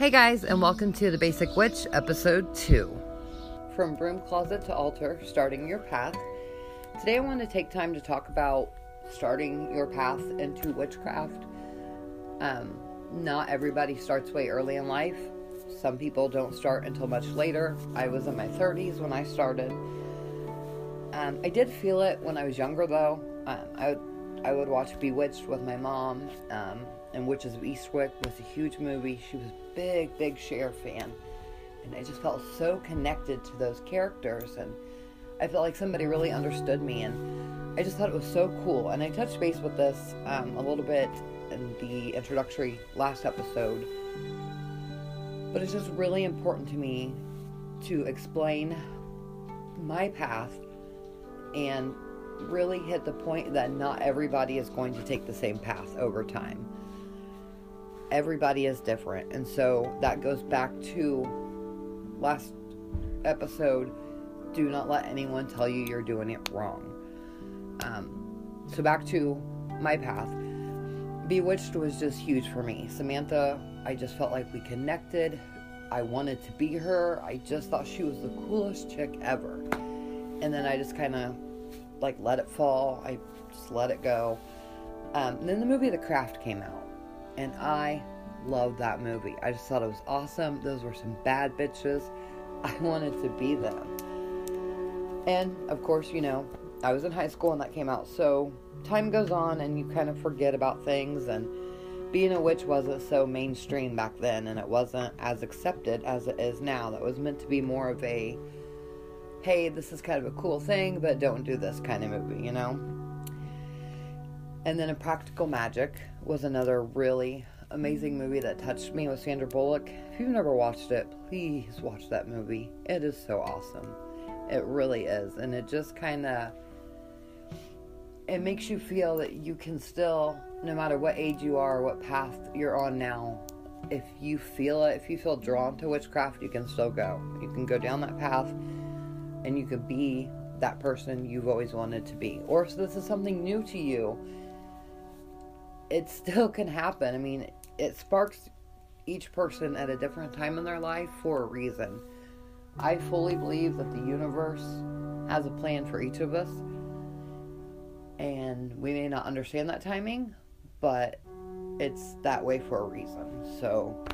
Hey guys, and welcome to The Basic Witch, Episode 2. From Broom Closet to Altar, Starting Your Path. Today I want to take time to talk about starting your path into witchcraft. Um, not everybody starts way early in life. Some people don't start until much later. I was in my 30s when I started. Um, I did feel it when I was younger, though. Um, I would I would watch Bewitched with my mom, um, and Witches of Eastwick was a huge movie. She was big, big Cher fan, and I just felt so connected to those characters, and I felt like somebody really understood me, and I just thought it was so cool. And I touched base with this um, a little bit in the introductory last episode, but it's just really important to me to explain my path and really hit the point that not everybody is going to take the same path over time. Everybody is different. And so that goes back to last episode do not let anyone tell you you're doing it wrong. Um, so back to my path. Bewitched was just huge for me. Samantha, I just felt like we connected. I wanted to be her. I just thought she was the coolest chick ever. And then I just kind of like let it fall. I just let it go. Um, then the movie The Craft came out, and I loved that movie. I just thought it was awesome. Those were some bad bitches. I wanted to be them. And of course, you know, I was in high school when that came out, so time goes on and you kind of forget about things. And being a witch wasn't so mainstream back then, and it wasn't as accepted as it is now. That was meant to be more of a hey, this is kind of a cool thing, but don't do this kind of movie, you know? And then A Practical Magic was another really amazing movie that touched me with Sandra Bullock. If you've never watched it, please watch that movie. It is so awesome. It really is. And it just kind of it makes you feel that you can still no matter what age you are, what path you're on now, if you feel it, if you feel drawn to witchcraft, you can still go. You can go down that path and you could be that person you've always wanted to be. Or if this is something new to you, it still can happen. I mean, it sparks each person at a different time in their life for a reason. I fully believe that the universe has a plan for each of us, and we may not understand that timing, but it's that way for a reason. So,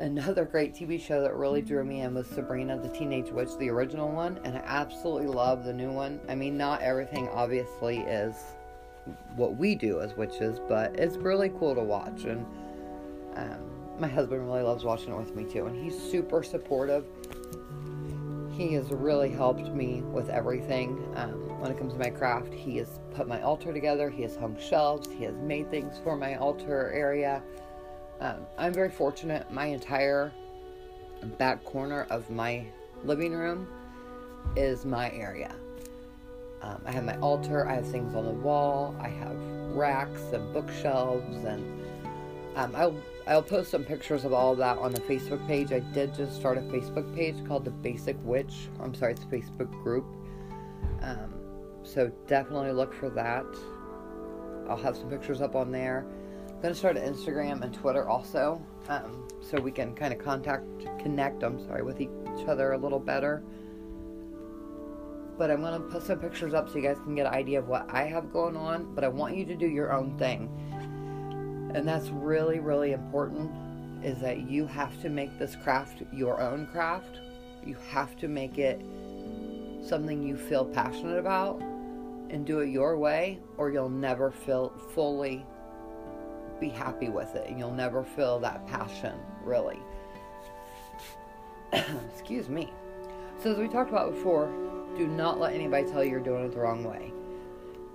another great TV show that really drew me in was Sabrina the Teenage Witch, the original one, and I absolutely love the new one. I mean, not everything obviously is what we do as witches, but it's really cool to watch. And um, my husband really loves watching it with me too, and he's super supportive. He has really helped me with everything um, when it comes to my craft. He has put my altar together, he has hung shelves, he has made things for my altar area. Um, I'm very fortunate. My entire back corner of my living room is my area. Um, I have my altar, I have things on the wall, I have racks and bookshelves, and um, I'll I'll post some pictures of all of that on the Facebook page. I did just start a Facebook page called the Basic Witch. I'm sorry, it's a Facebook group. Um, so definitely look for that. I'll have some pictures up on there. I'm gonna start an Instagram and Twitter also, um, so we can kind of contact, connect. I'm sorry, with each other a little better but I'm going to put some pictures up so you guys can get an idea of what I have going on. But I want you to do your own thing. And that's really, really important is that you have to make this craft your own craft. You have to make it something you feel passionate about and do it your way, or you'll never feel fully be happy with it. And you'll never feel that passion, really. Excuse me. So, as we talked about before, do not let anybody tell you you're doing it the wrong way.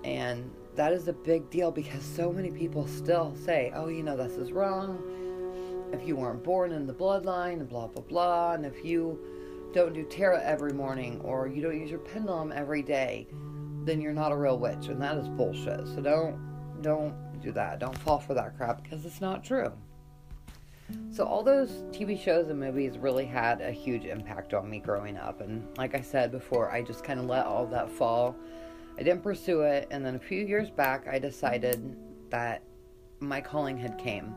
And that is a big deal because so many people still say, oh, you know, this is wrong. If you weren't born in the bloodline and blah, blah, blah. And if you don't do tarot every morning or you don't use your pendulum every day, then you're not a real witch. And that is bullshit. So don't, don't do that. Don't fall for that crap because it's not true. So, all those TV shows and movies really had a huge impact on me growing up. And, like I said before, I just kind of let all that fall. I didn't pursue it. And then a few years back, I decided that my calling had came.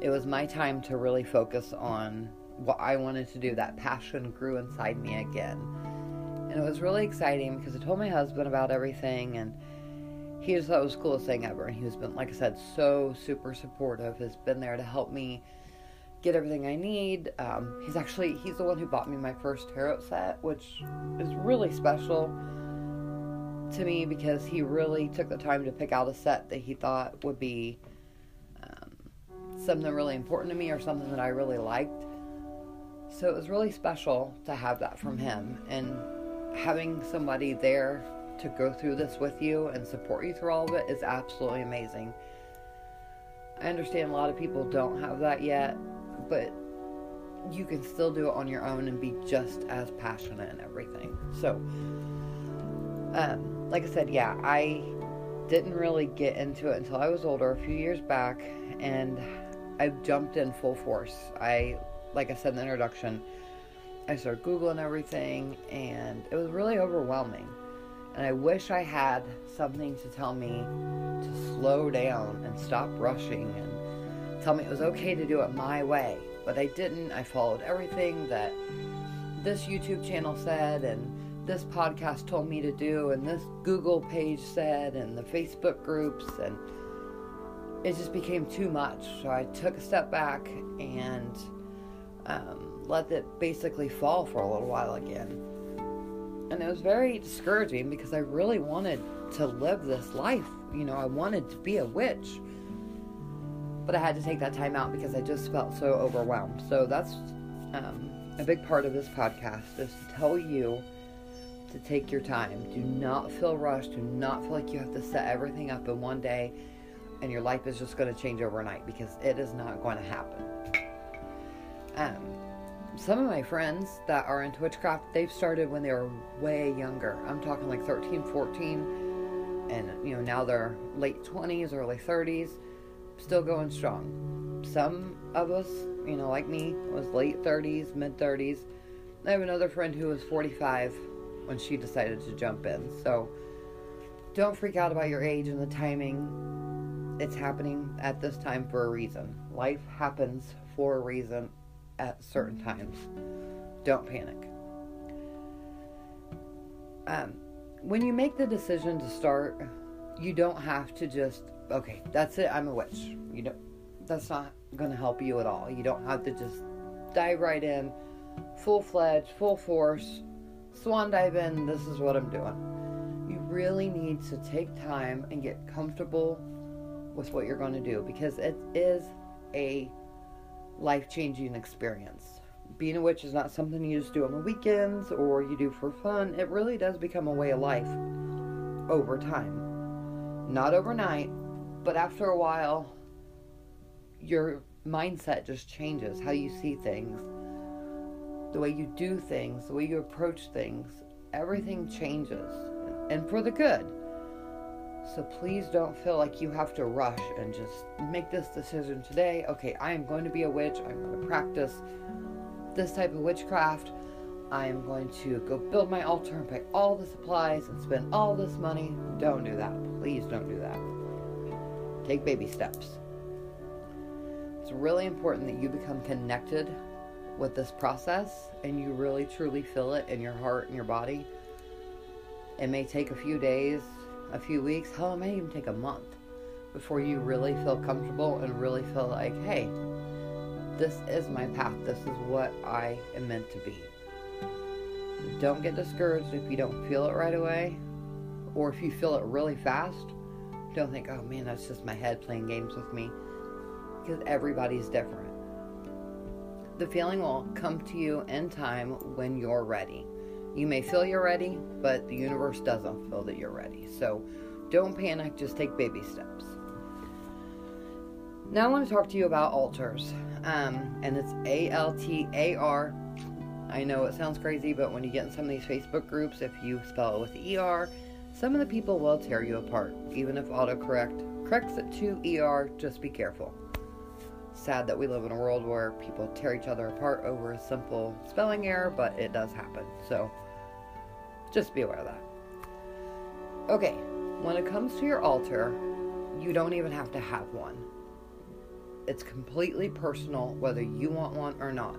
It was my time to really focus on what I wanted to do. That passion grew inside me again. And it was really exciting because I told my husband about everything and he just thought it was the coolest thing ever. And he's been, like I said, so super supportive, has been there to help me get everything I need. Um, he's actually he's the one who bought me my first tarot set, which is really special to me because he really took the time to pick out a set that he thought would be um, something really important to me or something that I really liked. So it was really special to have that from him and having somebody there to go through this with you and support you through all of it is absolutely amazing. I understand a lot of people don't have that yet, but you can still do it on your own and be just as passionate and everything. So, um, like I said, yeah, I didn't really get into it until I was older, a few years back, and I jumped in full force. I, like I said in the introduction, I started Googling everything, and it was really overwhelming. And I wish I had something to tell me to slow down and stop rushing and tell me it was okay to do it my way. But I didn't. I followed everything that this YouTube channel said and this podcast told me to do and this Google page said and the Facebook groups and it just became too much. So I took a step back and um, let it basically fall for a little while again. And it was very discouraging because I really wanted to live this life. You know, I wanted to be a witch but I had to take that time out because I just felt so overwhelmed. So that's um, a big part of this podcast is to tell you to take your time. Do not feel rushed. Do not feel like you have to set everything up in one day and your life is just going to change overnight because it is not going to happen. Um, some of my friends that are into witchcraft, they've started when they were way younger. I'm talking like 13, 14, and you know, now they're late 20s, early 30s still going strong. Some of us, you know, like me, was late 30s, mid 30s. I have another friend who was 45 when she decided to jump in. So don't freak out about your age and the timing. It's happening at this time for a reason. Life happens for a reason at certain times. Don't panic. Um, when you make the decision to start, you don't have to just okay, that's it. I'm a witch. You know, that's not going to help you at all. You don't have to just dive right in, full fledged, full force, swan dive in. This is what I'm doing. You really need to take time and get comfortable with what you're going to do because it is a life changing experience. Being a witch is not something you just do on the weekends or you do for fun. It really does become a way of life over time. Not overnight, but after a while, your mindset just changes how you see things, the way you do things, the way you approach things. Everything changes, and for the good. So please don't feel like you have to rush and just make this decision today. Okay, I am going to be a witch. I'm going to practice this type of witchcraft. I am going to go build my altar and buy all the supplies and spend all this money. Don't do that. Please don't do that. Take baby steps. It's really important that you become connected with this process and you really truly feel it in your heart and your body. It may take a few days, a few weeks, hell, it may even take a month before you really feel comfortable and really feel like, hey, this is my path. This is what I am meant to be. Don't get discouraged if you don't feel it right away or if you feel it really fast don't think, oh man, that's just my head playing games with me. Because everybody's different. The feeling will come to you in time when you're ready. You may feel you're ready, but the universe doesn't feel that you're ready. So Don't panic, just take baby steps. Now I want to talk to you about altars. Um, and it's A L T A R. I know it sounds crazy, but when you get in some of these Facebook groups, if you spell it with ER, some of the people will tear you apart. Even if autocorrect corrects it to ER, just be careful. Sad that we live in a world where people tear each other apart over a simple spelling error, but it does happen. So just be aware of that. Okay, when it comes to your altar, you don't even have to have one. It's completely personal whether you want one or not.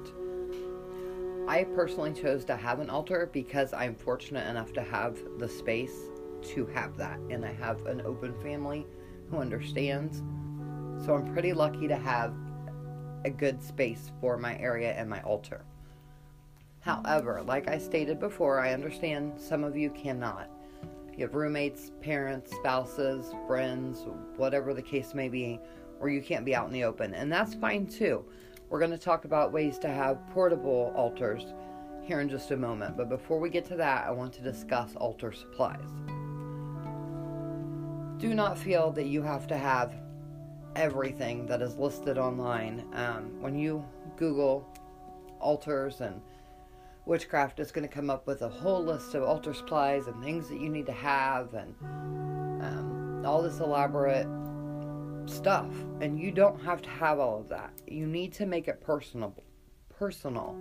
I personally chose to have an altar because I'm fortunate enough to have the space to have that. And I have an open family who understands. So I'm pretty lucky to have a good space for my area and my altar. However, like I stated before, I understand some of you cannot. You have roommates, parents, spouses, friends, whatever the case may be, or you can't be out in the open, and that's fine too. We're going to talk about ways to have portable altars here in just a moment, but before we get to that, I want to discuss altar supplies. Do not feel that you have to have everything that is listed online. Um, when you Google altars and witchcraft, it's going to come up with a whole list of altar supplies and things that you need to have and um, all this elaborate stuff and you don't have to have all of that. You need to make it personal personal.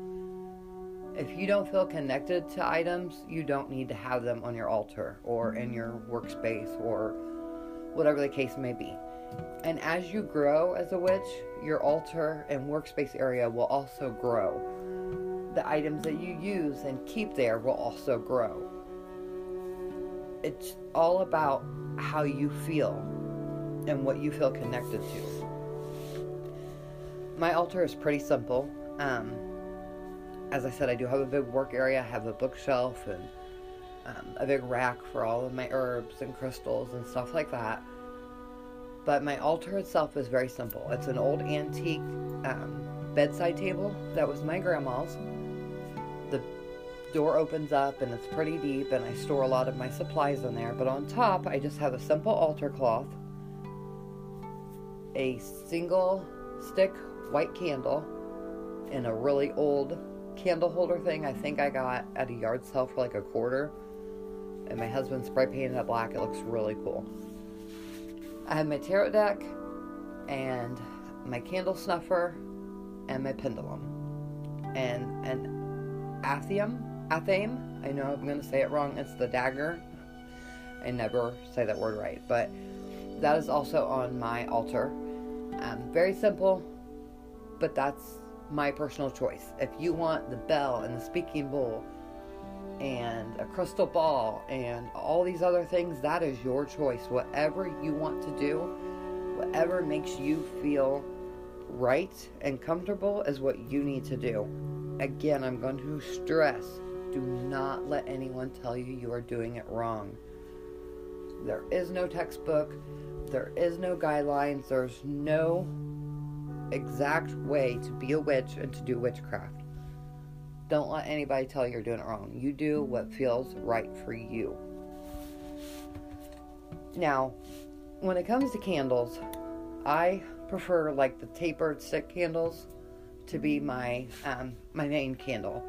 If you don't feel connected to items you don't need to have them on your altar or in your workspace or whatever the case may be. And as you grow as a witch your altar and workspace area will also grow. The items that you use and keep there will also grow. It's all about how you feel and what you feel connected to. My altar is pretty simple. Um, as I said, I do have a big work area. I have a bookshelf and um, a big rack for all of my herbs and crystals and stuff like that. But my altar itself is very simple. It's an old antique um, bedside table that was my grandma's. The door opens up and it's pretty deep, and I store a lot of my supplies in there. But on top, I just have a simple altar cloth a single stick white candle in a really old candle holder thing I think I got at a yard sale for like a quarter. And my husband spray painted it black. It looks really cool. I have my tarot deck and my candle snuffer and my pendulum. And an athium, athame, I know I'm going to say it wrong. It's the dagger. I never say that word right, but that is also on my altar um, very simple, but that's my personal choice. If you want the bell and the speaking bowl and a crystal ball and all these other things, that is your choice. Whatever you want to do, whatever makes you feel right and comfortable is what you need to do. Again, I'm going to stress do not let anyone tell you you are doing it wrong. There is no textbook. There is no guidelines, there's no exact way to be a witch and to do witchcraft. Don't let anybody tell you you're doing it wrong. You do what feels right for you. Now, when it comes to candles, I prefer like the tapered stick candles to be my um, my main candle.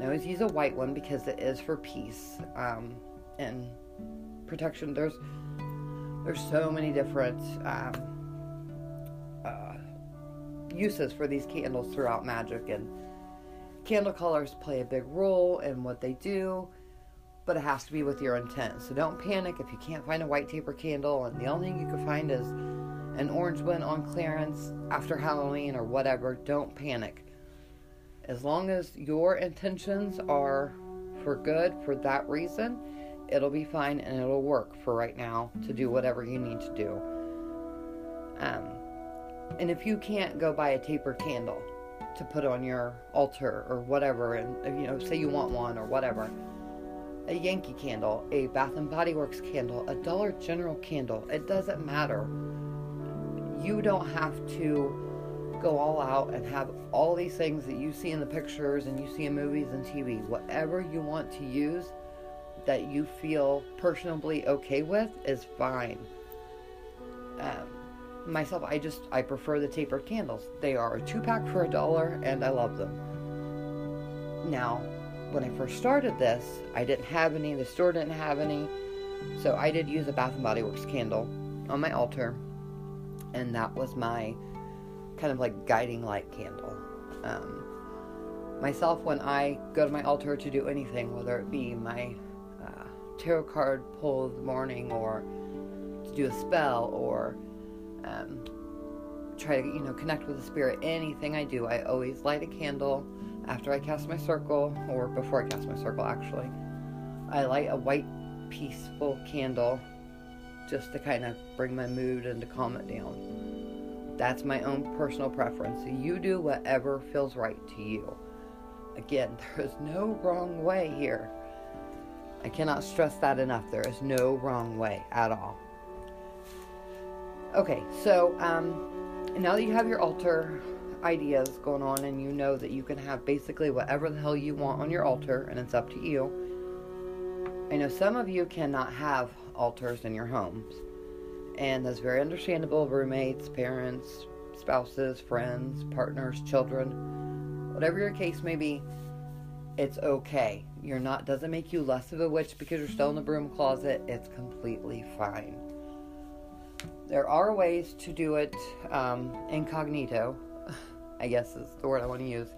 I always use a white one because it is for peace um, and protection. There's there's so many different um, uh, uses for these candles throughout magic and candle colors play a big role in what they do but it has to be with your intent. So don't panic if you can't find a white taper candle and the only thing you can find is an orange one on clearance after halloween or whatever. Don't panic. As long as your intentions are for good for that reason it'll be fine and it'll work for right now to do whatever you need to do. Um, and if you can't go buy a taper candle to put on your altar or whatever, and you know, say you want one or whatever, a Yankee candle, a Bath and Body Works candle, a Dollar General candle, it doesn't matter. You don't have to go all out and have all these things that you see in the pictures and you see in movies and TV. Whatever you want to use, that you feel personally okay with is fine. Um, myself, I just I prefer the tapered candles. They are a two pack for a dollar, and I love them. Now, when I first started this, I didn't have any. The store didn't have any, so I did use a Bath and Body Works candle on my altar, and that was my kind of like guiding light candle. Um, myself, when I go to my altar to do anything, whether it be my tarot card pull of the morning or to do a spell or um, try to you know connect with the spirit anything i do i always light a candle after i cast my circle or before i cast my circle actually. I light a white peaceful candle just to kind of bring my mood and to calm it down. That's my own personal preference. You do whatever feels right to you. Again there is no wrong way here i cannot stress that enough there is no wrong way at all Okay, so um, now that you have your altar ideas going on and you know that you can have basically whatever the hell you want on your altar and it's up to you. I know some of you cannot have altars in your homes, and that's very understandable. Roommates, parents, spouses, friends, partners, children, whatever your case may be, it's okay. You're not doesn't make you less of a witch because you're still in the broom closet. It's completely fine. There are ways to do it um, incognito, I guess is the word I want to use.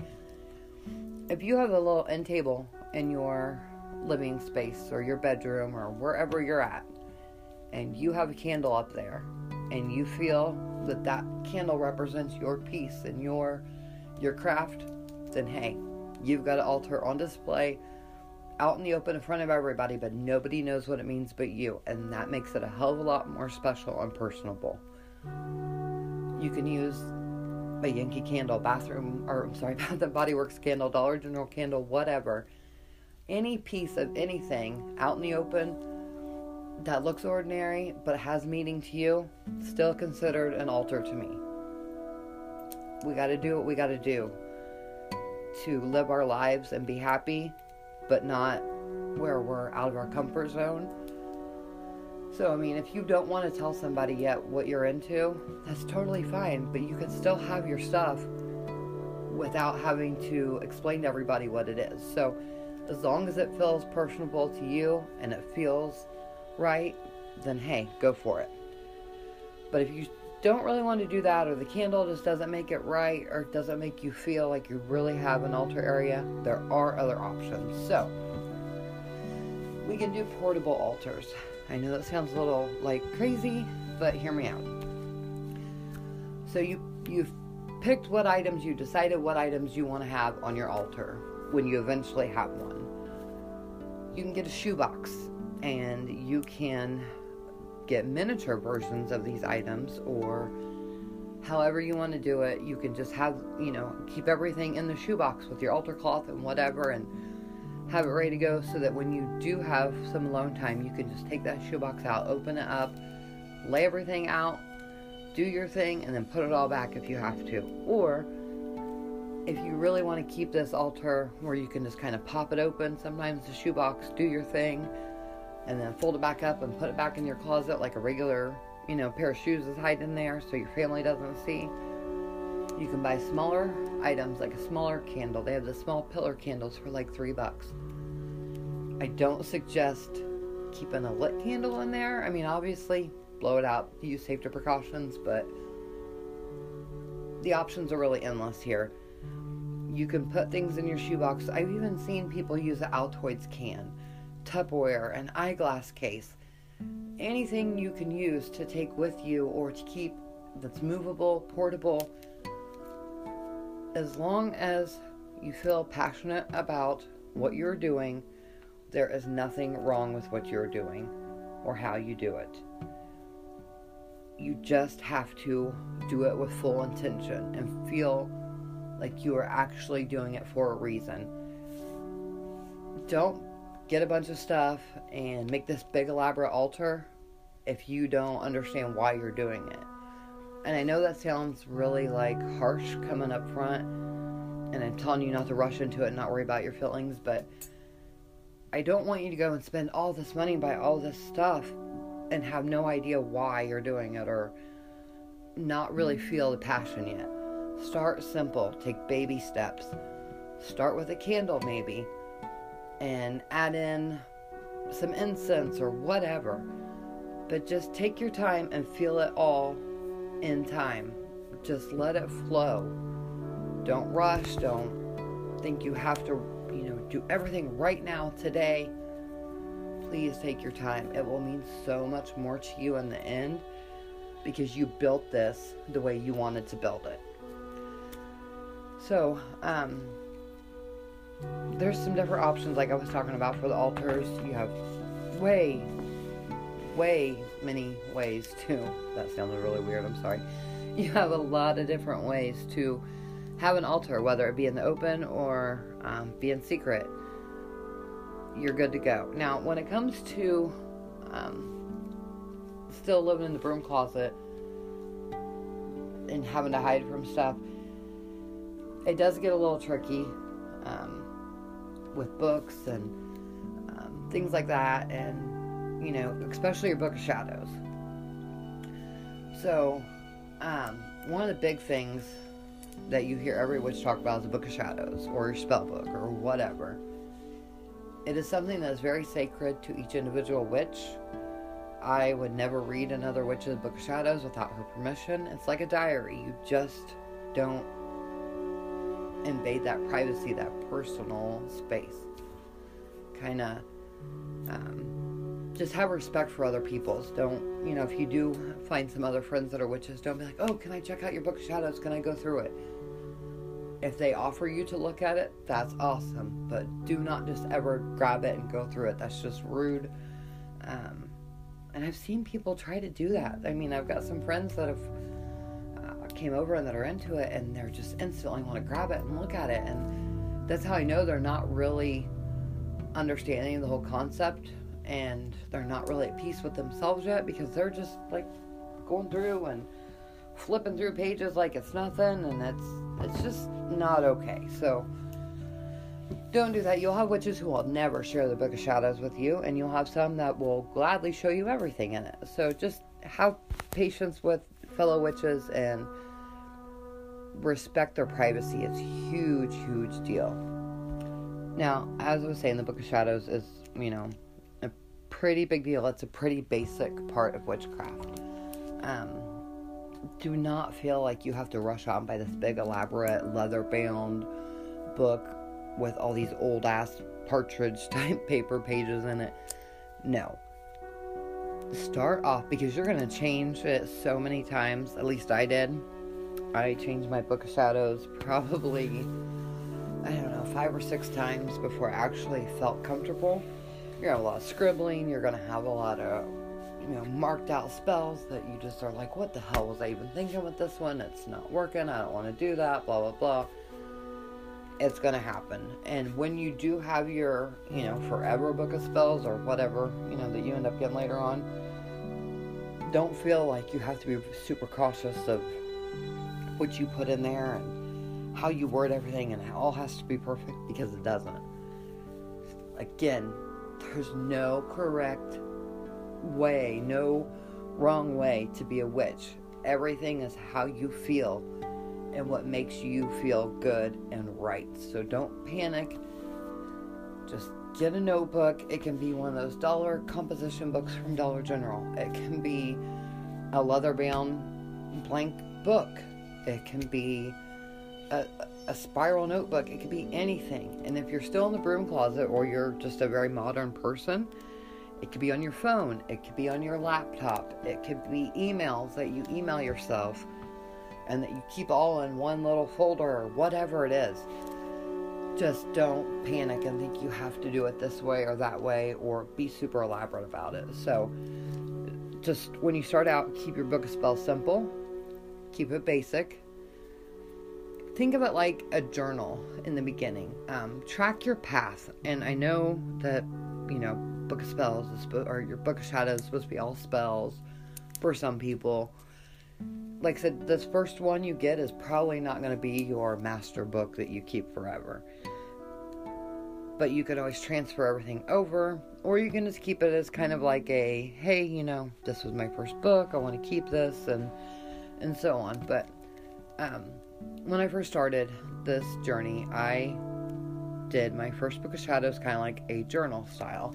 If you have a little end table in your living space or your bedroom or wherever you're at, and you have a candle up there, and you feel that that candle represents your peace and your your craft, then hey, you've got an altar on display out in the open in front of everybody, but nobody knows what it means but you, and that makes it a hell of a lot more special and personable. You can use a Yankee candle, bathroom, or I'm sorry, Bath and Body Works candle, Dollar General candle, whatever. Any piece of anything out in the open that looks ordinary but has meaning to you, still considered an altar to me. We got to do what we got to do to live our lives and be happy but not where we're out of our comfort zone. So, I mean, if you don't want to tell somebody yet what you're into, that's totally fine, but you can still have your stuff without having to explain to everybody what it is. So, as long as it feels personable to you and it feels right, then hey, go for it. But if you don't really want to do that, or the candle just doesn't make it right, or doesn't make you feel like you really have an altar area, there are other options. So, we can do portable altars. I know that sounds a little like crazy, but hear me out. So you you've picked what items you decided what items you want to have on your altar when you eventually have one. You can get a shoebox and you can get miniature versions of these items or however you want to do it. You can just have, you know, keep everything in the shoebox with your altar cloth and whatever and have it ready to go so that when you do have some alone time, you can just take that shoebox out, open it up, lay everything out, do your thing, and then put it all back if you have to. Or if you really want to keep this altar where you can just kind of pop it open, sometimes the shoebox, do your thing, and then fold it back up and put it back in your closet like a regular, you know, pair of shoes is hiding there so your family doesn't see. You can buy smaller items like a smaller candle. They have the small pillar candles for like three bucks. I don't suggest keeping a lit candle in there. I mean, obviously, blow it out, use safety precautions, but the options are really endless here. You can put things in your shoebox. I've even seen people use an Altoids can Tupperware, an eyeglass case, anything you can use to take with you or to keep that's movable, portable, as long as you feel passionate about what you're doing, there is nothing wrong with what you're doing or how you do it. You just have to do it with full intention and feel like you are actually doing it for a reason. Don't get a bunch of stuff and make this big elaborate altar if you don't understand why you're doing it. And I know that sounds really like harsh coming up front, and I'm telling you not to rush into it and not worry about your feelings, but I don't want you to go and spend all this money buy all this stuff and have no idea why you're doing it or not really feel the passion yet. Start simple, take baby steps. Start with a candle, maybe, and add in some incense or whatever. But just take your time and feel it all in time. Just let it flow. Don't rush. Don't think you have to, you know, do everything right now today. Please take your time. It will mean so much more to you in the end because you built this the way you wanted to build it. So, um, there's some different options, like I was talking about for the altars. You have way, way many ways to. That sounded really weird. I'm sorry. You have a lot of different ways to have an altar, whether it be in the open or um, be in secret. You're good to go. Now, when it comes to um, still living in the broom closet and having to hide from stuff, it does get a little tricky um, with books and um, things like that, and you know, especially your book of shadows. So, um, one of the big things that you hear every witch talk about is the book of shadows or your spell book or whatever. It is something that is very sacred to each individual witch. I would never read another witch's book of shadows without her permission. It's like a diary. You just don't invade that privacy, that personal space. Kind of um, just have respect for other people's. Don't, you know, if you do find some other friends that are witches, don't be like, oh, can I check out your book shadows? Can I go through it? If they offer you to look at it, that's awesome. But do not just ever grab it and go through it. That's just rude. Um, and I've seen people try to do that. I mean, I've got some friends that have came over and that are into it and they're just instantly want to grab it and look at it and that's how I know they're not really understanding the whole concept and they're not really at peace with themselves yet because they're just like going through and flipping through pages like it's nothing and it's it's just not okay. So don't do that. You'll have witches who will never share the book of shadows with you and you'll have some that will gladly show you everything in it. So just have patience with fellow witches and respect their privacy. It's huge, huge deal. Now, as I was saying, the Book of Shadows is, you know, a pretty big deal. It's a pretty basic part of witchcraft. Um, do not feel like you have to rush on by this big, elaborate, leather bound book with all these old ass partridge type paper pages in it. No. Start off because you're going to change it so many times. At least I did I changed my Book of Shadows probably, I don't know, five or six times before I actually felt comfortable. You're gonna have a lot of scribbling, you're gonna have a lot of, you know, marked out spells that you just are like, what the hell was I even thinking with this one? It's not working, I don't wanna do that, blah, blah, blah. It's gonna happen. And when you do have your, you know, forever book of spells or whatever, you know, that you end up getting later on, don't feel like you have to be super cautious of what you put in there and how you word everything and it all has to be perfect because it doesn't. Again, there's no correct way, no wrong way to be a witch. Everything is how you feel and what makes you feel good and right. So don't panic. Just get a notebook. It can be one of those dollar composition books from Dollar General. It can be a leather bound blank book it can be a, a spiral notebook, it could be anything. And if you're still in the broom closet or you're just a very modern person, it could be on your phone, it could be on your laptop, it could be emails that you email yourself and that you keep all in one little folder or whatever it is. Just don't panic and think you have to do it this way or that way or be super elaborate about it. So, just when you start out, keep your book of spells simple keep it basic. Think of it like a journal in the beginning. Um, track your path. And I know that, you know, Book of Spells or your Book of Shadows is supposed to be all spells for some people. Like I said, this first one you get is probably not going to be your master book that you keep forever. but you can always transfer everything over, or you can just keep it as kind of like a hey, you know, this was my first book, I want to keep this, and and so on. But um, when I first started this journey, I did my first book of shadows kind of like a journal style.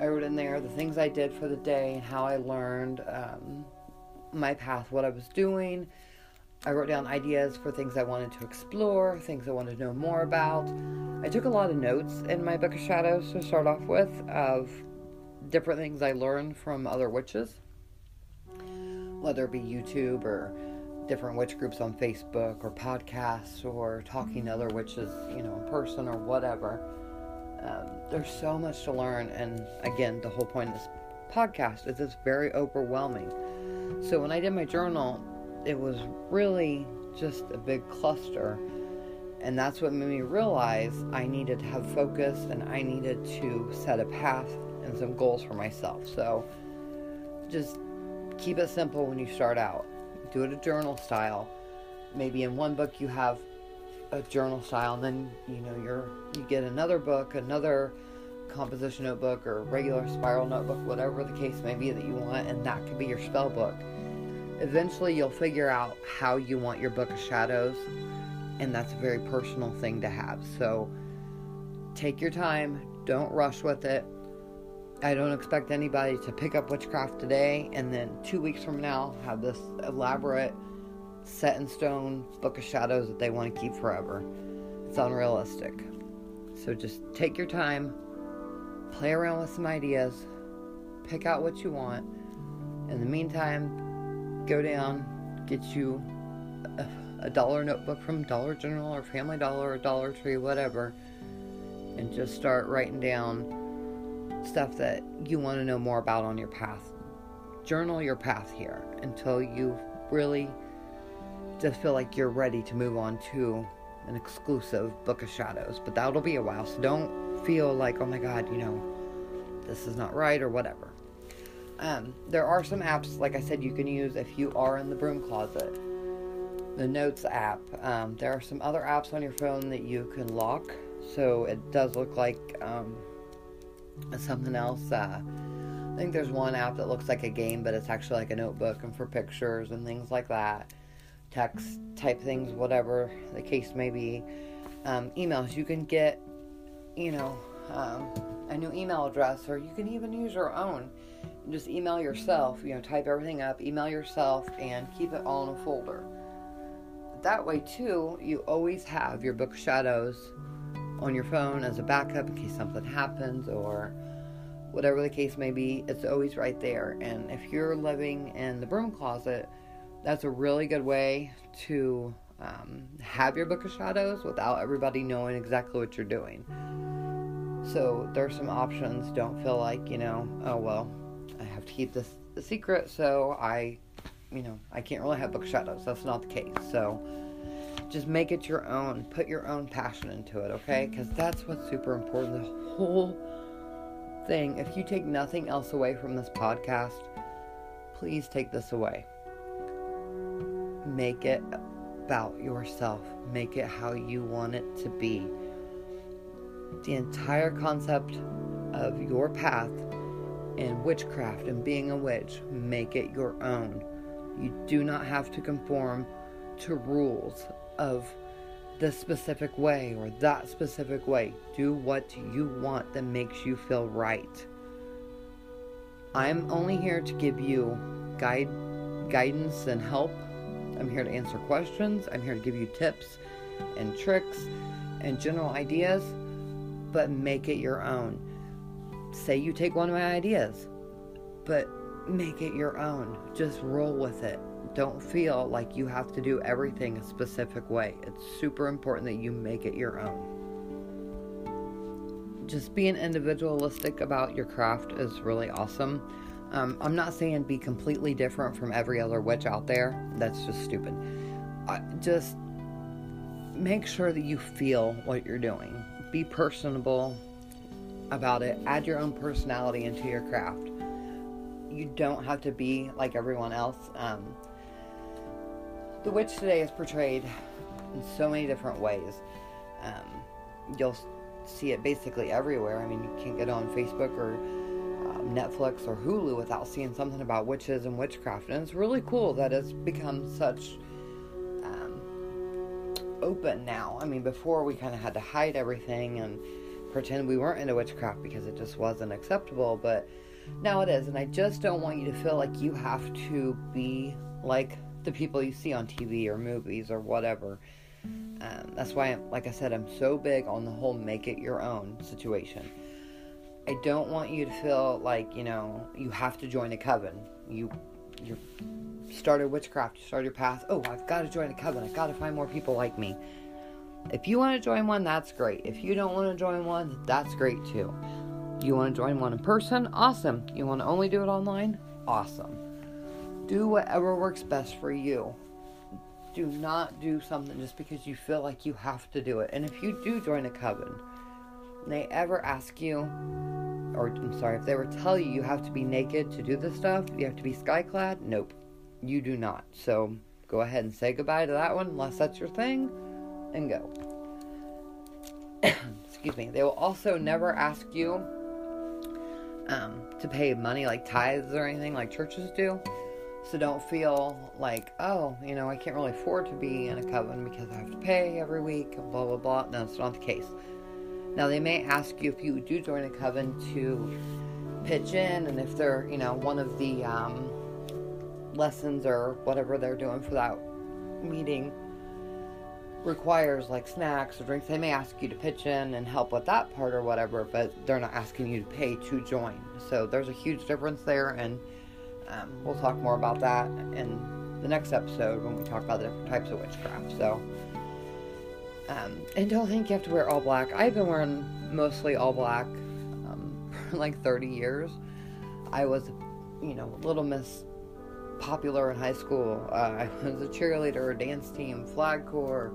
I wrote in there the things I did for the day and how I learned um, my path, what I was doing. I wrote down ideas for things I wanted to explore, things I wanted to know more about. I took a lot of notes in my book of shadows to start off with of different things I learned from other witches, whether it be YouTube or different witch groups on Facebook or podcasts or talking to other witches, you know, in person or whatever. Um, there's so much to learn, and again, the whole point of this podcast is it's very overwhelming. So when I did my journal, it was really just a big cluster, and that's what made me realize I needed to have focus and I needed to set a path and some goals for myself. So just keep it simple when you start out do it a journal style. Maybe in one book you have a journal style, and then you know you're you get another book, another composition notebook or regular spiral notebook, whatever the case may be that you want, and that could be your spell book. Eventually, you'll figure out how you want your book of shadows, and that's a very personal thing to have. So, take your time, don't rush with it. I don't expect anybody to pick up witchcraft today and then two weeks from now have this elaborate, set in stone book of shadows that they want to keep forever. It's unrealistic. So just take your time, play around with some ideas, pick out what you want. In the meantime, go down, get you a, a dollar notebook from Dollar General or Family Dollar or Dollar Tree, whatever, and just start writing down stuff that you want to know more about on your path. Journal your path here until you really just feel like you're ready to move on to an exclusive Book of Shadows. But that'll be a while, so don't feel like, oh my god, you know, this is not right or whatever. Um, there are some apps, like I said, you can use if you are in the broom closet. The Notes app. Um, there are some other apps on your phone that you can lock, so it does look like um, something else. Uh, I think there's one app that looks like a game, but it's actually like a notebook and for pictures and things like that. Text type things, whatever the case may be. Um, emails, you can get, you know, um, a new email address, or you can even use your own. Just email yourself, you know, type everything up, email yourself, and keep it all in a folder. That way, too, you always have your book shadows on your phone as a backup in case something happens or whatever the case may be, it's always right there. And if you're living in the broom closet, that's a really good way to um, have your book of shadows without everybody knowing exactly what you're doing. So there's some options. Don't feel like, you know, oh, well, I have to keep this a secret, so I, you know, I can't really have book shadows. That's not the case. So, just make it your own. Put your own passion into it, okay? Because that's what's super important. The whole thing, if you take nothing else away from this podcast, please take this away. Make it about yourself, make it how you want it to be. The entire concept of your path and witchcraft and being a witch, make it your own. You do not have to conform to rules of this specific way or that specific way. Do what you want that makes you feel right. I'm only here to give you guide guidance and help. I'm here to answer questions. I'm here to give you tips and tricks and general ideas, but make it your own. Say you take one of my ideas, but make it your own. Just roll with it don't feel like you have to do everything a specific way. It's super important that you make it your own. Just being individualistic about your craft is really awesome. Um, I'm not saying be completely different from every other witch out there. That's just stupid. Uh, just make sure that you feel what you're doing. Be personable about it. Add your own personality into your craft. You don't have to be like everyone else. Um, the witch today is portrayed in so many different ways. Um, you'll see it basically everywhere. I mean, you can't get on Facebook or um, Netflix or Hulu without seeing something about witches and witchcraft. And it's really cool that it's become such um, open now. I mean, before we kind of had to hide everything and pretend we weren't into witchcraft because it just wasn't acceptable. But now it is. And I just don't want you to feel like you have to be like the people you see on TV or movies or whatever. Um, that's why, like I said, I'm so big on the whole make it your own situation. I don't want you to feel like you know you have to join a coven. You you started witchcraft, you started your path. Oh, I've got to join a coven. I've got to find more people like me. If you want to join one, that's great. If you don't want to join one, that's great too. You want to join one in person? Awesome. You want to only do it online? Awesome. Do whatever works best for you. Do not do something just because you feel like you have to do it. And if you do join a coven, they ever ask you, or I'm sorry, if they ever tell you you have to be naked to do this stuff, you have to be skyclad, nope, you do not. So go ahead and say goodbye to that one unless that's your thing and go. Excuse me. They will also never ask you um, to pay money like tithes or anything like churches do. So don't feel like, oh, you know, I can't really afford to be in a coven because I have to pay every week blah, blah, blah. No, it's not the case. Now, they may ask you if you do join a coven to pitch in, and if they're, you know, one of the um, lessons or whatever they're doing for that meeting requires like snacks or drinks, they may ask you to pitch in and help with that part or whatever, but they're not asking you to pay to join. So there's a huge difference there, and um, we'll talk more about that in the next episode when we talk about the different types of witchcraft. So. Um, and don't think you have to wear all black. I've been wearing mostly all black um, for like 30 years. I was, you know, Little Miss popular in high school. Uh, I was a cheerleader, a dance team, flag corps,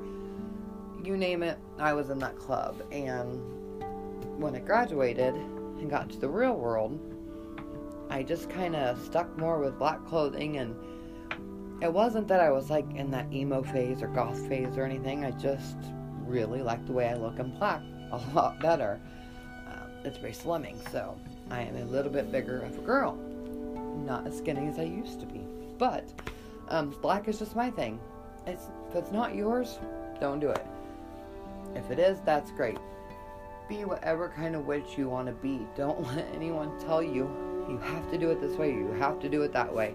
you name it. I was in that club. And when I graduated and got to the real world, I just kind of stuck more with black clothing and it wasn't that I was like in that emo phase or goth phase or anything. I just really like the way I look in black a lot better. Uh, it's very slimming, so I am a little bit bigger of a girl. Not as skinny as I used to be. But um, black is just my thing. It's, if it's not yours, don't do it. If it is, that's great. Be whatever kind of witch you want to be. Don't let anyone tell you you have to do it this way, you have to do it that way.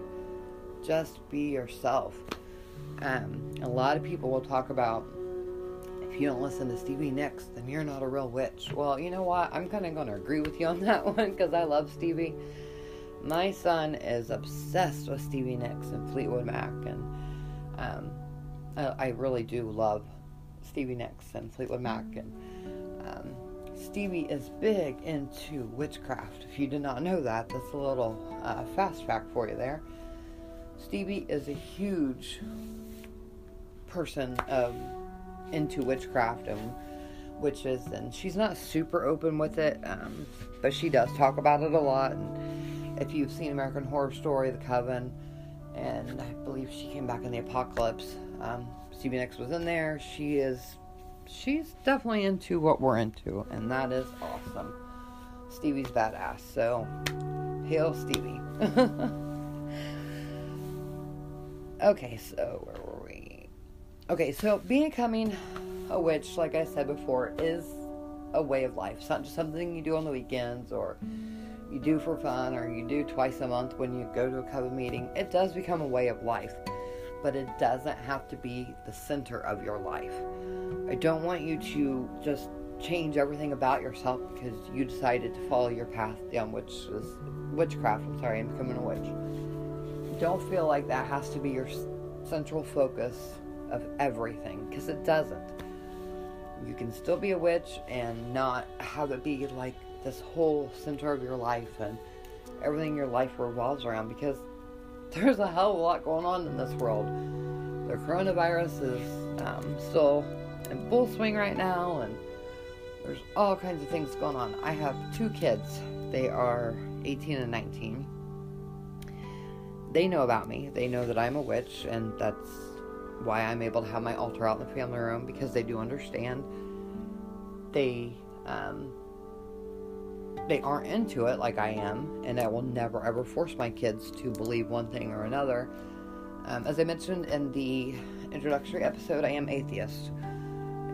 Just be yourself. Um, a lot of people will talk about if you don't listen to Stevie Nicks, then you're not a real witch. Well, you know what? I'm kind of going to agree with you on that one because I love Stevie. My son is obsessed with Stevie Nicks and Fleetwood Mac, and um, I, I, really do love Stevie Nicks and Fleetwood Mac. And Stevie is big into witchcraft. If you did not know that, that's a little uh, fast fact for you there. Stevie is a huge person of into witchcraft and witches, and she's not super open with it, um, but she does talk about it a lot. And if you've seen American Horror Story, The Coven, and I believe she came back in the Apocalypse, um, Stevie Nicks was in there. She is, she's definitely into what we're into, and that is awesome. Stevie's badass, so hail Stevie. okay, so where were we? Okay, so becoming a witch, like I said before, is a way of life. It's not just something you do on the weekends or you do for fun or you do twice a month when you go to a coven meeting. It does become a way of life, but it doesn't have to be the center of your life. I don't want you to just change everything about yourself because you decided to follow your path down which was witchcraft, I'm sorry, I'm becoming a witch. Don't feel like that has to be your central focus of everything because it doesn't. You can still be a witch and not have it be like this whole center of your life and everything in your life revolves around because there's a hell of a lot going on in this world. The coronavirus is um, still in full swing right now, and there's all kinds of things going on. I have two kids, they are 18 and 19. They know about me, they know that I'm a witch, and that's why I'm able to have my altar out in the family room because they do understand. They um, they aren't into it like I am, and I will never ever force my kids to believe one thing or another. Um, as I mentioned in the introductory episode, I am atheist,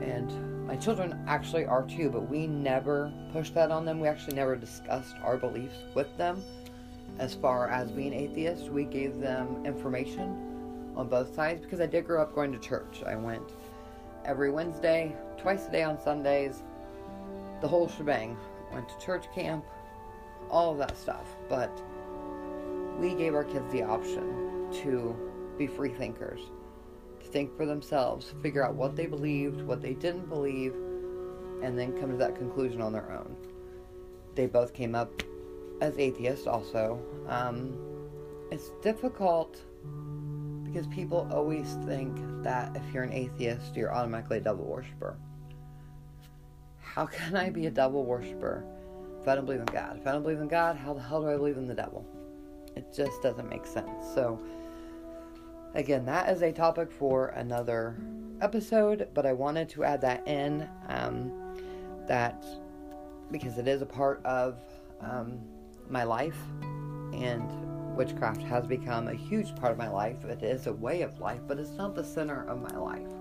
and my children actually are too, but we never pushed that on them. We actually never discussed our beliefs with them as far as being atheist. We gave them information on both sides because I did grow up going to church. I went every Wednesday, twice a day on Sundays, the whole shebang. Went to church camp, all of that stuff. But we gave our kids the option to be free thinkers, to think for themselves, figure out what they believed, what they didn't believe, and then come to that conclusion on their own. They both came up as atheists, also. Um, it's difficult because people always think that if you're an atheist, you're automatically a devil worshiper. How can I be a devil worshiper if I don't believe in God? If I don't believe in God, how the hell do I believe in the devil? It just doesn't make sense. So, again, that is a topic for another episode, but I wanted to add that in. Um, that because it is a part of um, my life, and witchcraft has become a huge part of my life. It is a way of life, but it's not the center of my life.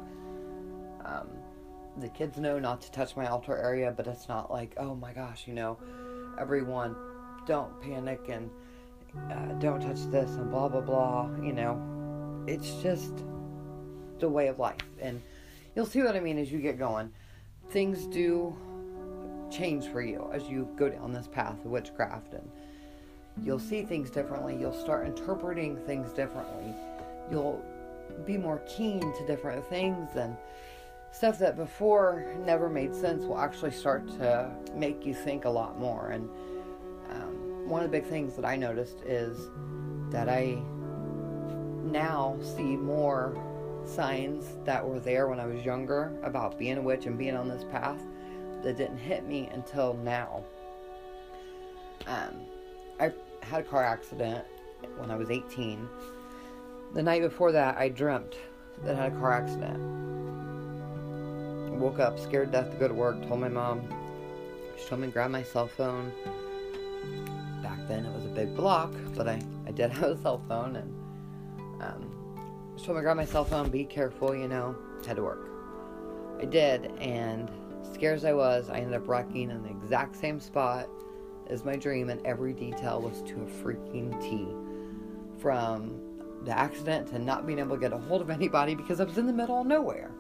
Um, the kids know not to touch my altar area, but it's not like, oh my gosh, you know, everyone, don't panic and uh, don't touch this and blah blah blah. You know, it's just the way of life, and you'll see what I mean as you get going. Things do change for you as you go down this path of witchcraft, and you'll see things differently. You'll start interpreting things differently. You'll be more keen to different things and stuff that before never made sense will actually start to make you think a lot more. And um, one of the big things that I noticed is that I now see more signs that were there when I was younger about being a witch and being on this path that didn't hit me until now. Um, I had a car accident when I was 18. The night before that, I dreamt that I had a car accident woke up scared death to go to work, told my mom. She told me to grab my cell phone. Back then it was a big block, but I, I did have a cell phone and um, she told me to grab my cell phone, be careful, you know, head to work. I did, and scared as I was, I ended up wrecking in the exact same spot as my dream, and every detail was to a freaking T. From the accident to not being able to get a hold of anybody because I was in the middle of nowhere.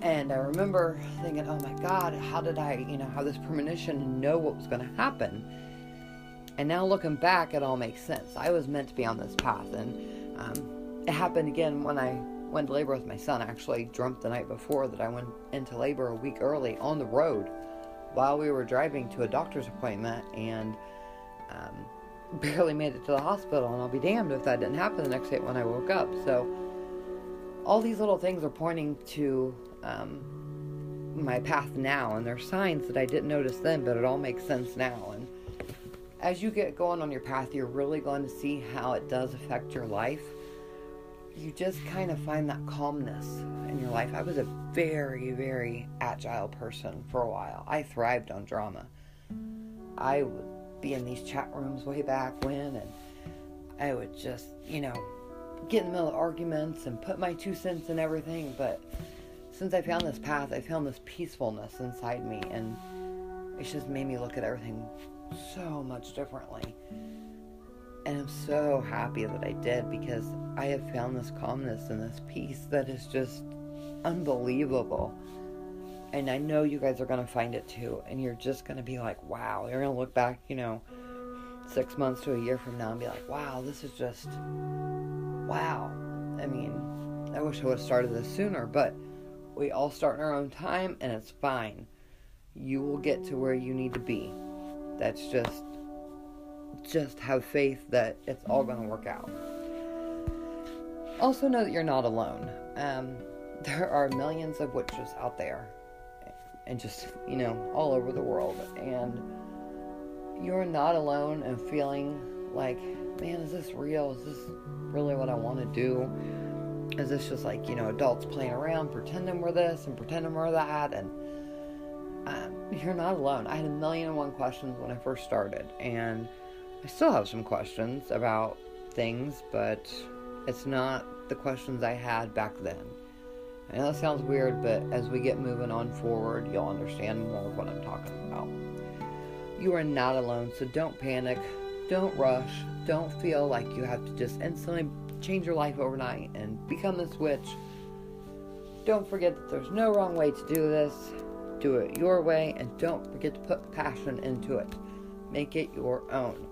And I remember thinking, oh my God, how did I, you know, have this premonition and know what was going to happen? And now looking back, it all makes sense. I was meant to be on this path. And um, it happened again when I went to labor with my son. I actually dreamt the night before that I went into labor a week early on the road while we were driving to a doctor's appointment and um, barely made it to the hospital. And I'll be damned if that didn't happen the next day when I woke up. So all these little things are pointing to um, my path now, and there's signs that I didn't notice then, but it all makes sense now. And as you get going on your path, you're really going to see how it does affect your life. You just kind of find that calmness in your life. I was a very, very agile person for a while. I thrived on drama. I would be in these chat rooms way back when, and I would just, you know, get in the middle of arguments and put my two cents in everything, but since I found this path, I found this peacefulness inside me, and it's just made me look at everything so much differently. And I'm so happy that I did because I have found this calmness and this peace that is just unbelievable. And I know you guys are going to find it too. And you're just going to be like, wow. You're going to look back, you know, six months to a year from now and be like, wow, this is just, wow. I mean, I wish I would have started this sooner, but we all start in our own time, and it's fine. You will get to where you need to be. That's just, just have faith that it's all going to work out. Also, know that you're not alone. Um, there are millions of witches out there, and just, you know, all over the world. And you're not alone and feeling like, man, is this real? Is this really what I want to do? Is this just like you know adults playing around pretending we're this and pretending we're that and um, you're not alone. I had a million and one questions when I first started, and I still have some questions about things, but it's not the questions I had back then. I know that sounds weird, but as we get moving on forward, you'll understand more of what I'm talking about. You are not alone, so don't panic, don't rush, don't feel like you have to just instantly change your life overnight and become this witch. Don't forget that there's no wrong way to do this. Do it your way, and don't forget to put passion into it. Make it your own.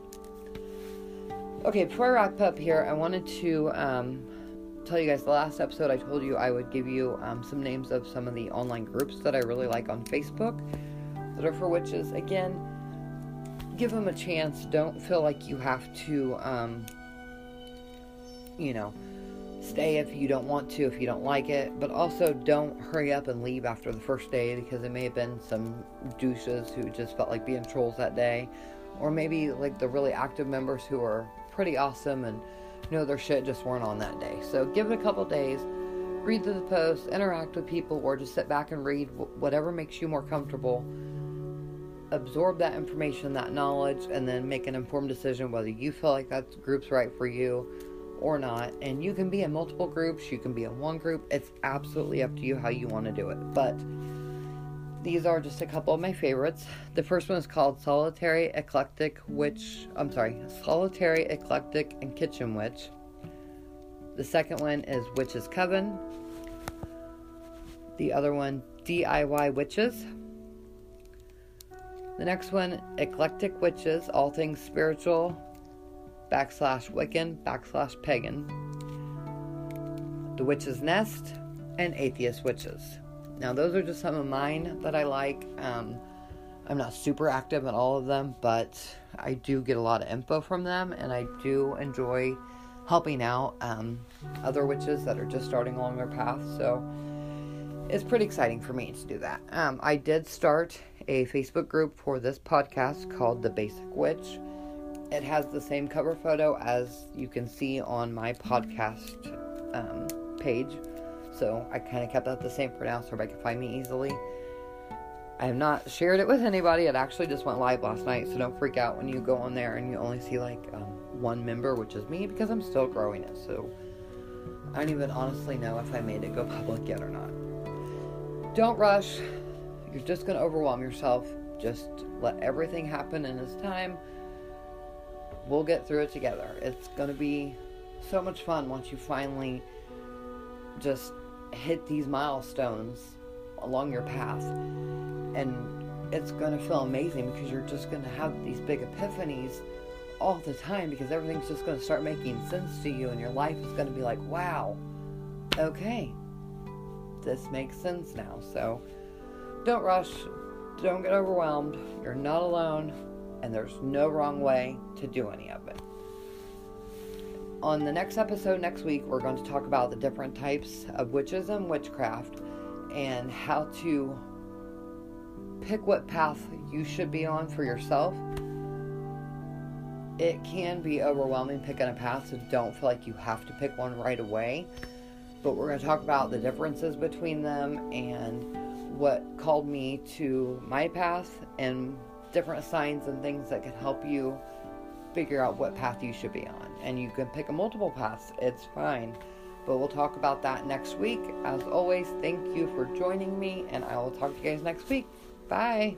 Okay, before I wrap up here, I wanted to um, tell you guys the last episode I told you I would give you um, some names of some of the online groups that I really like on Facebook that are for witches. Again, give them a chance. Don't feel like you have to, um, you know, stay if you don't want to, if you don't like it. But also, don't hurry up and leave after the first day because it may have been some douches who just felt like being trolls that day. Or maybe like the really active members who are pretty awesome and know their shit just weren't on that day. So give it a couple days, read through the posts, interact with people, or just sit back and read whatever makes you more comfortable. Absorb that information, that knowledge, and then make an informed decision whether you feel like that group's right for you or not. And you can be in multiple groups, you can be in one group. It's absolutely up to you how you want to do it. But these are just a couple of my favorites. The first one is called Solitary Eclectic Witch. I'm sorry, Solitary Eclectic and Kitchen Witch. The second one is Witches Coven. The other one, DIY Witches. The next one, Eclectic Witches, all things spiritual, backslash Wiccan, backslash pagan. The Witch's Nest, and Atheist Witches. Now, those are just some of mine that I like. Um, I'm not super active in all of them, but I do get a lot of info from them, and I do enjoy helping out um, other witches that are just starting along their path. So it's pretty exciting for me to do that. Um, I did start a Facebook group for this podcast called The Basic Witch. It has the same cover photo as you can see on my podcast um, page. So I kind of kept that the same for now so everybody can find me easily. I have not shared it with anybody. It actually just went live last night, so don't freak out when you go on there and you only see like um, one member, which is me, because I'm still growing it. So I don't even honestly know if I made it go public yet or not. Don't rush. You're just going to overwhelm yourself. Just let everything happen in its time. We'll get through it together. It's going to be so much fun once you finally just hit these milestones along your path. And it's going to feel amazing because you're just going to have these big epiphanies all the time because everything's just going to start making sense to you and your life is going to be like, wow, okay, this makes sense now. So don't rush, don't get overwhelmed. You're not alone, and there's no wrong way to do any of it on the next episode next week, we're going to talk about the different types of witches and witchcraft and how to pick what path you should be on for yourself. It can be overwhelming picking a path, so don't feel like you have to pick one right away. But we're going to talk about the differences between them and what called me to my path and different signs and things that can help you figure out what path you should be on. And you can pick a multiple paths, it's fine. But we'll talk about that next week. As always, thank you for joining me, and I will talk to you guys next week. Bye.